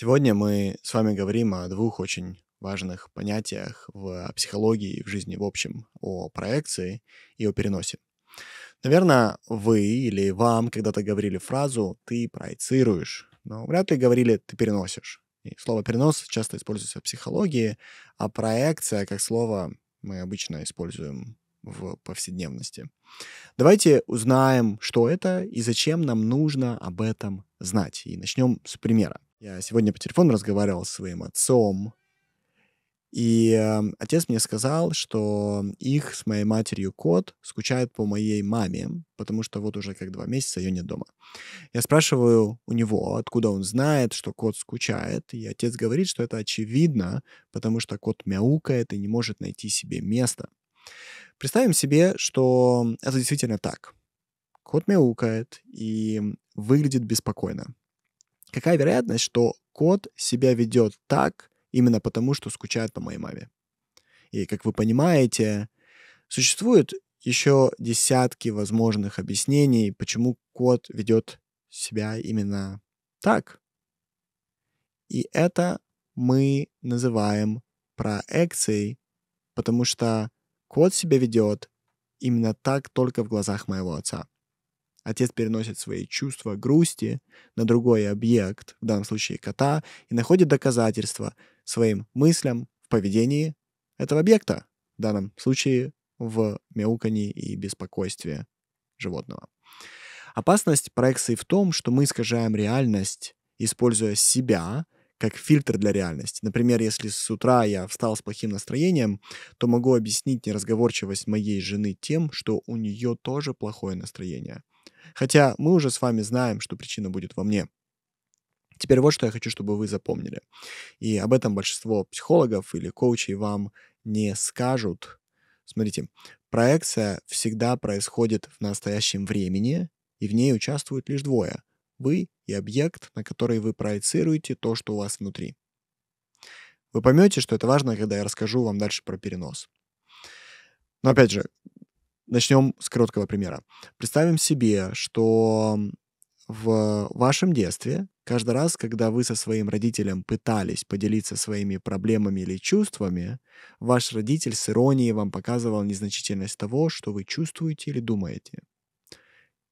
Сегодня мы с вами говорим о двух очень важных понятиях в психологии и в жизни в общем, о проекции и о переносе. Наверное, вы или вам когда-то говорили фразу «ты проецируешь», но вряд ли говорили «ты переносишь». И слово «перенос» часто используется в психологии, а проекция как слово мы обычно используем в повседневности. Давайте узнаем, что это и зачем нам нужно об этом знать. И начнем с примера. Я сегодня по телефону разговаривал с своим отцом, и э, отец мне сказал, что их с моей матерью кот скучает по моей маме, потому что вот уже как два месяца ее нет дома. Я спрашиваю у него, откуда он знает, что кот скучает, и отец говорит, что это очевидно, потому что кот мяукает и не может найти себе места. Представим себе, что это действительно так. Кот мяукает и выглядит беспокойно. Какая вероятность, что кот себя ведет так, именно потому, что скучает по моей маме. И, как вы понимаете, существует еще десятки возможных объяснений, почему кот ведет себя именно так. И это мы называем проекцией, потому что кот себя ведет именно так только в глазах моего отца. Отец переносит свои чувства грусти на другой объект, в данном случае кота, и находит доказательства своим мыслям в поведении этого объекта, в данном случае в мяукании и беспокойстве животного. Опасность проекции в том, что мы искажаем реальность, используя себя как фильтр для реальности. Например, если с утра я встал с плохим настроением, то могу объяснить неразговорчивость моей жены тем, что у нее тоже плохое настроение. Хотя мы уже с вами знаем, что причина будет во мне. Теперь вот что я хочу, чтобы вы запомнили. И об этом большинство психологов или коучей вам не скажут. Смотрите, проекция всегда происходит в настоящем времени, и в ней участвуют лишь двое. Вы и объект, на который вы проецируете то, что у вас внутри. Вы поймете, что это важно, когда я расскажу вам дальше про перенос. Но опять же, Начнем с короткого примера. Представим себе, что в вашем детстве каждый раз, когда вы со своим родителем пытались поделиться своими проблемами или чувствами, ваш родитель с иронией вам показывал незначительность того, что вы чувствуете или думаете.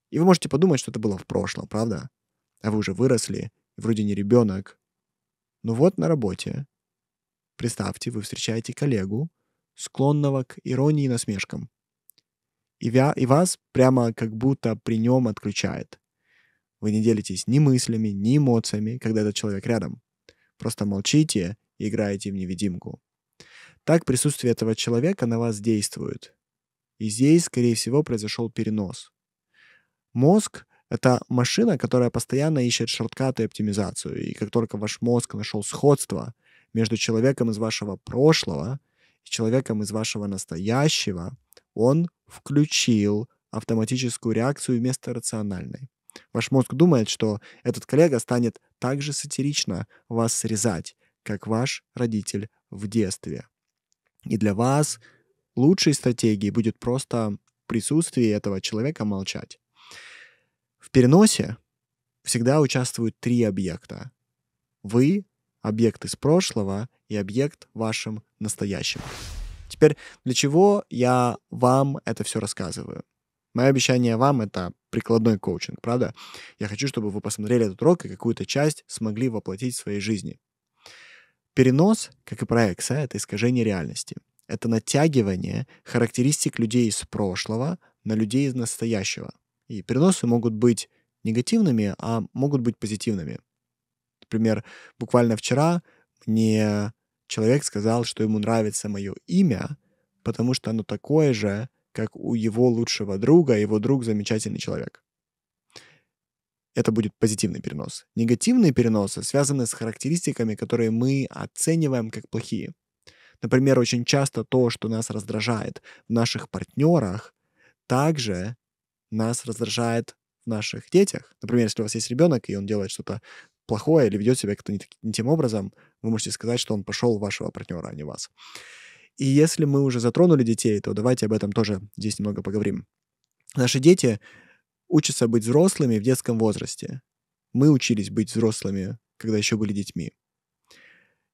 И вы можете подумать, что это было в прошлом, правда? А вы уже выросли, вроде не ребенок. Но вот на работе, представьте, вы встречаете коллегу, склонного к иронии и насмешкам и, вя, и вас прямо как будто при нем отключает. Вы не делитесь ни мыслями, ни эмоциями, когда этот человек рядом. Просто молчите и играете в невидимку. Так присутствие этого человека на вас действует. И здесь, скорее всего, произошел перенос. Мозг — это машина, которая постоянно ищет шорткаты и оптимизацию. И как только ваш мозг нашел сходство между человеком из вашего прошлого и человеком из вашего настоящего, он включил автоматическую реакцию вместо рациональной. Ваш мозг думает, что этот коллега станет так же сатирично вас срезать, как ваш родитель в детстве. И для вас лучшей стратегией будет просто в присутствии этого человека молчать. В переносе всегда участвуют три объекта. Вы, объект из прошлого и объект в вашем настоящем. Теперь для чего я вам это все рассказываю? Мое обещание вам — это прикладной коучинг, правда? Я хочу, чтобы вы посмотрели этот урок и какую-то часть смогли воплотить в своей жизни. Перенос, как и проекция, — это искажение реальности. Это натягивание характеристик людей из прошлого на людей из настоящего. И переносы могут быть негативными, а могут быть позитивными. Например, буквально вчера мне человек сказал, что ему нравится мое имя, потому что оно такое же, как у его лучшего друга, а его друг замечательный человек. Это будет позитивный перенос. Негативные переносы связаны с характеристиками, которые мы оцениваем как плохие. Например, очень часто то, что нас раздражает в наших партнерах, также нас раздражает в наших детях. Например, если у вас есть ребенок, и он делает что-то плохое или ведет себя как-то не, не тем образом, вы можете сказать, что он пошел вашего партнера, а не вас. И если мы уже затронули детей, то давайте об этом тоже здесь немного поговорим. Наши дети учатся быть взрослыми в детском возрасте. Мы учились быть взрослыми когда еще были детьми.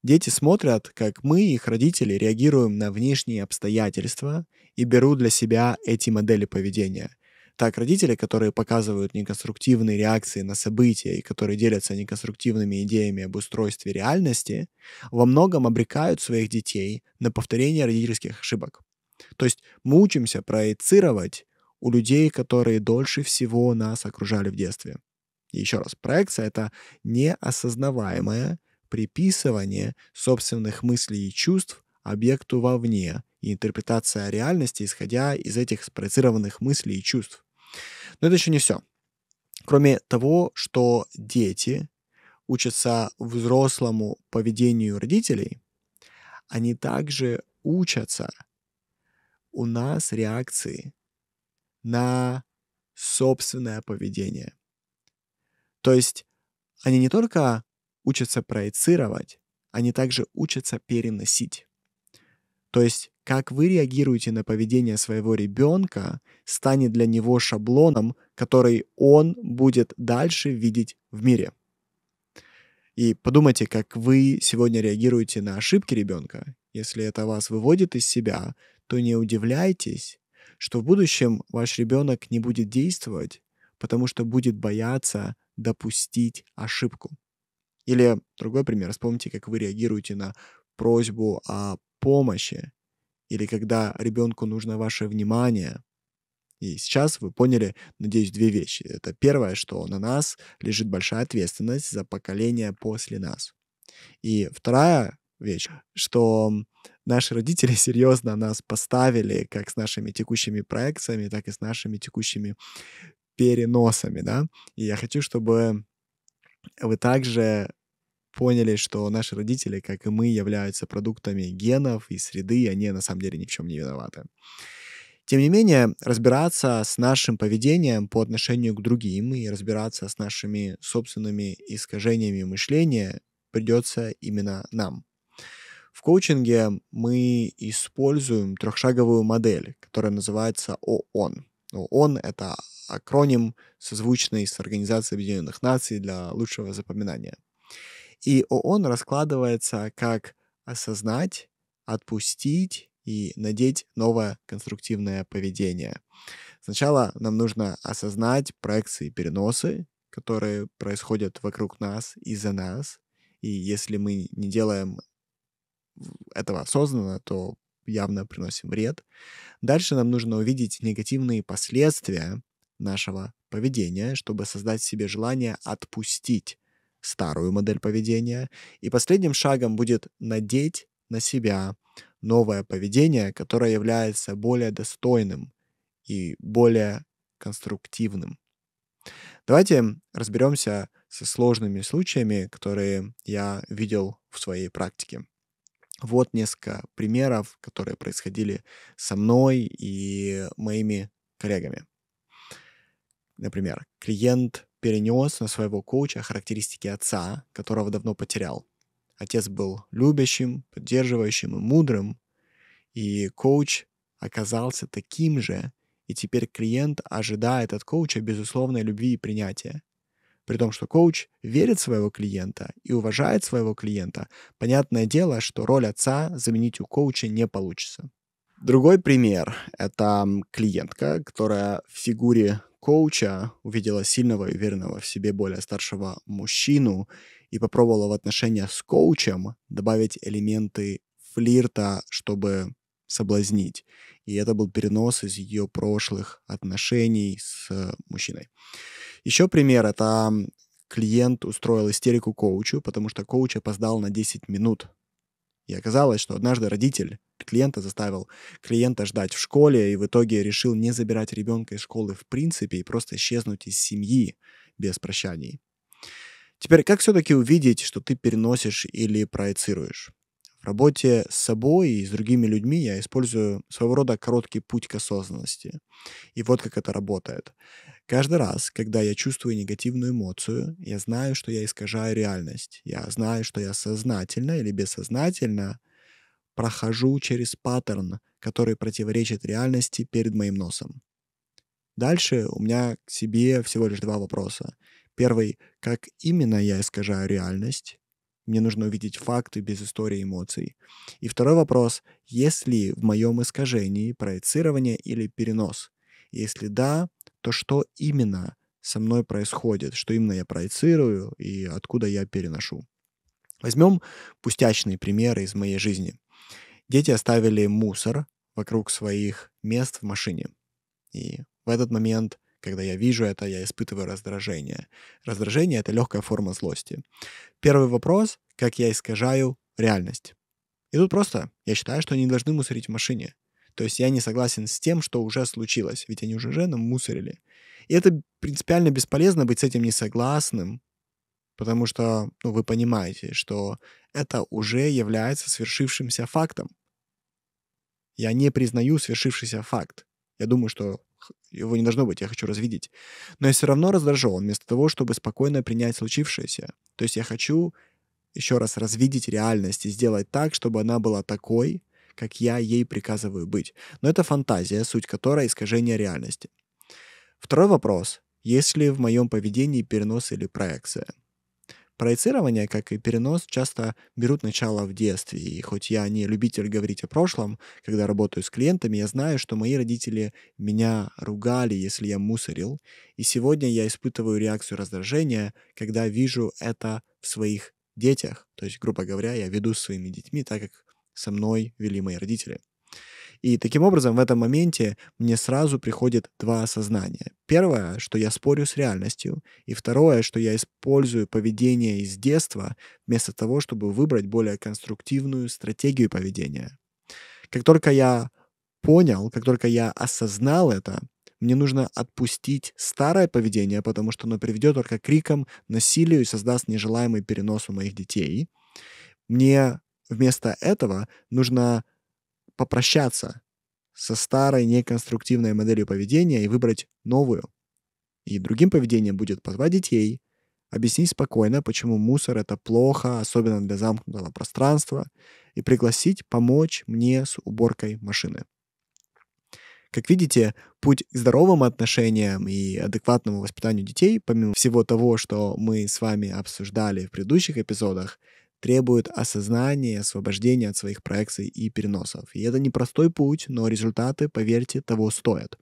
Дети смотрят, как мы, их родители, реагируем на внешние обстоятельства и берут для себя эти модели поведения. Так, родители, которые показывают неконструктивные реакции на события и которые делятся неконструктивными идеями об устройстве реальности, во многом обрекают своих детей на повторение родительских ошибок. То есть мы учимся проецировать у людей, которые дольше всего нас окружали в детстве. И еще раз, проекция — это неосознаваемое приписывание собственных мыслей и чувств объекту вовне и интерпретация реальности, исходя из этих спроецированных мыслей и чувств. Но это еще не все. Кроме того, что дети учатся взрослому поведению родителей, они также учатся у нас реакции на собственное поведение. То есть они не только учатся проецировать, они также учатся переносить. То есть, как вы реагируете на поведение своего ребенка, станет для него шаблоном, который он будет дальше видеть в мире. И подумайте, как вы сегодня реагируете на ошибки ребенка. Если это вас выводит из себя, то не удивляйтесь, что в будущем ваш ребенок не будет действовать, потому что будет бояться допустить ошибку. Или другой пример. Вспомните, как вы реагируете на просьбу о помощи или когда ребенку нужно ваше внимание. И сейчас вы поняли, надеюсь, две вещи. Это первое, что на нас лежит большая ответственность за поколение после нас. И вторая вещь, что наши родители серьезно нас поставили как с нашими текущими проекциями, так и с нашими текущими переносами, да. И я хочу, чтобы вы также поняли, что наши родители, как и мы, являются продуктами генов и среды, и они на самом деле ни в чем не виноваты. Тем не менее, разбираться с нашим поведением по отношению к другим и разбираться с нашими собственными искажениями мышления придется именно нам. В коучинге мы используем трехшаговую модель, которая называется ООН. ООН — это акроним, созвучный с Организацией Объединенных Наций для лучшего запоминания. И ООН раскладывается как осознать, отпустить и надеть новое конструктивное поведение. Сначала нам нужно осознать проекции и переносы, которые происходят вокруг нас и за нас. И если мы не делаем этого осознанно, то явно приносим вред. Дальше нам нужно увидеть негативные последствия нашего поведения, чтобы создать себе желание отпустить старую модель поведения. И последним шагом будет надеть на себя новое поведение, которое является более достойным и более конструктивным. Давайте разберемся со сложными случаями, которые я видел в своей практике. Вот несколько примеров, которые происходили со мной и моими коллегами. Например, клиент перенес на своего коуча характеристики отца, которого давно потерял. Отец был любящим, поддерживающим и мудрым, и коуч оказался таким же, и теперь клиент ожидает от коуча безусловной любви и принятия. При том, что коуч верит своего клиента и уважает своего клиента, понятное дело, что роль отца заменить у коуча не получится. Другой пример — это клиентка, которая в фигуре коуча увидела сильного и уверенного в себе более старшего мужчину и попробовала в отношениях с коучем добавить элементы флирта, чтобы соблазнить. И это был перенос из ее прошлых отношений с мужчиной. Еще пример — это клиент устроил истерику коучу, потому что коуч опоздал на 10 минут. И оказалось, что однажды родитель клиента заставил клиента ждать в школе и в итоге решил не забирать ребенка из школы в принципе и просто исчезнуть из семьи без прощаний. Теперь, как все-таки увидеть, что ты переносишь или проецируешь? В работе с собой и с другими людьми я использую своего рода короткий путь к осознанности. И вот как это работает. Каждый раз, когда я чувствую негативную эмоцию, я знаю, что я искажаю реальность. Я знаю, что я сознательно или бессознательно прохожу через паттерн, который противоречит реальности перед моим носом. Дальше у меня к себе всего лишь два вопроса. Первый, как именно я искажаю реальность. Мне нужно увидеть факты без истории эмоций. И второй вопрос, есть ли в моем искажении проецирование или перенос? Если да, то что именно со мной происходит, что именно я проецирую и откуда я переношу? Возьмем пустячные примеры из моей жизни. Дети оставили мусор вокруг своих мест в машине. И в этот момент, когда я вижу это, я испытываю раздражение. Раздражение — это легкая форма злости. Первый вопрос — как я искажаю реальность. И тут просто я считаю, что они должны мусорить в машине. То есть я не согласен с тем, что уже случилось, ведь они уже нам мусорили. И это принципиально бесполезно быть с этим несогласным, потому что ну, вы понимаете, что это уже является свершившимся фактом. Я не признаю свершившийся факт. Я думаю, что его не должно быть, я хочу развидеть. Но я все равно раздражен, вместо того, чтобы спокойно принять случившееся. То есть я хочу еще раз развидеть реальность и сделать так, чтобы она была такой, как я ей приказываю быть. Но это фантазия, суть которой искажение реальности. Второй вопрос. Есть ли в моем поведении перенос или проекция? Проецирование, как и перенос, часто берут начало в детстве. И хоть я не любитель говорить о прошлом, когда работаю с клиентами, я знаю, что мои родители меня ругали, если я мусорил. И сегодня я испытываю реакцию раздражения, когда вижу это в своих детях. То есть, грубо говоря, я веду с своими детьми так, как со мной вели мои родители. И таким образом в этом моменте мне сразу приходит два осознания. Первое, что я спорю с реальностью, и второе, что я использую поведение из детства вместо того, чтобы выбрать более конструктивную стратегию поведения. Как только я понял, как только я осознал это, мне нужно отпустить старое поведение, потому что оно приведет только к крикам, насилию и создаст нежелаемый перенос у моих детей. Мне вместо этого нужно попрощаться со старой неконструктивной моделью поведения и выбрать новую. И другим поведением будет позвать детей, объяснить спокойно, почему мусор это плохо, особенно для замкнутого пространства, и пригласить помочь мне с уборкой машины. Как видите, путь к здоровым отношениям и адекватному воспитанию детей, помимо всего того, что мы с вами обсуждали в предыдущих эпизодах, требует осознания, освобождения от своих проекций и переносов. И это непростой путь, но результаты, поверьте, того стоят.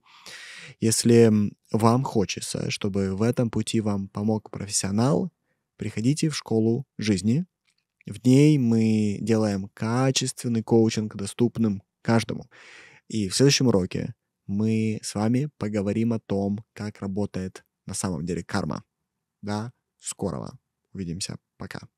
Если вам хочется, чтобы в этом пути вам помог профессионал, приходите в школу жизни. В ней мы делаем качественный коучинг доступным каждому. И в следующем уроке мы с вами поговорим о том, как работает на самом деле карма. Да, скорого. Увидимся. Пока.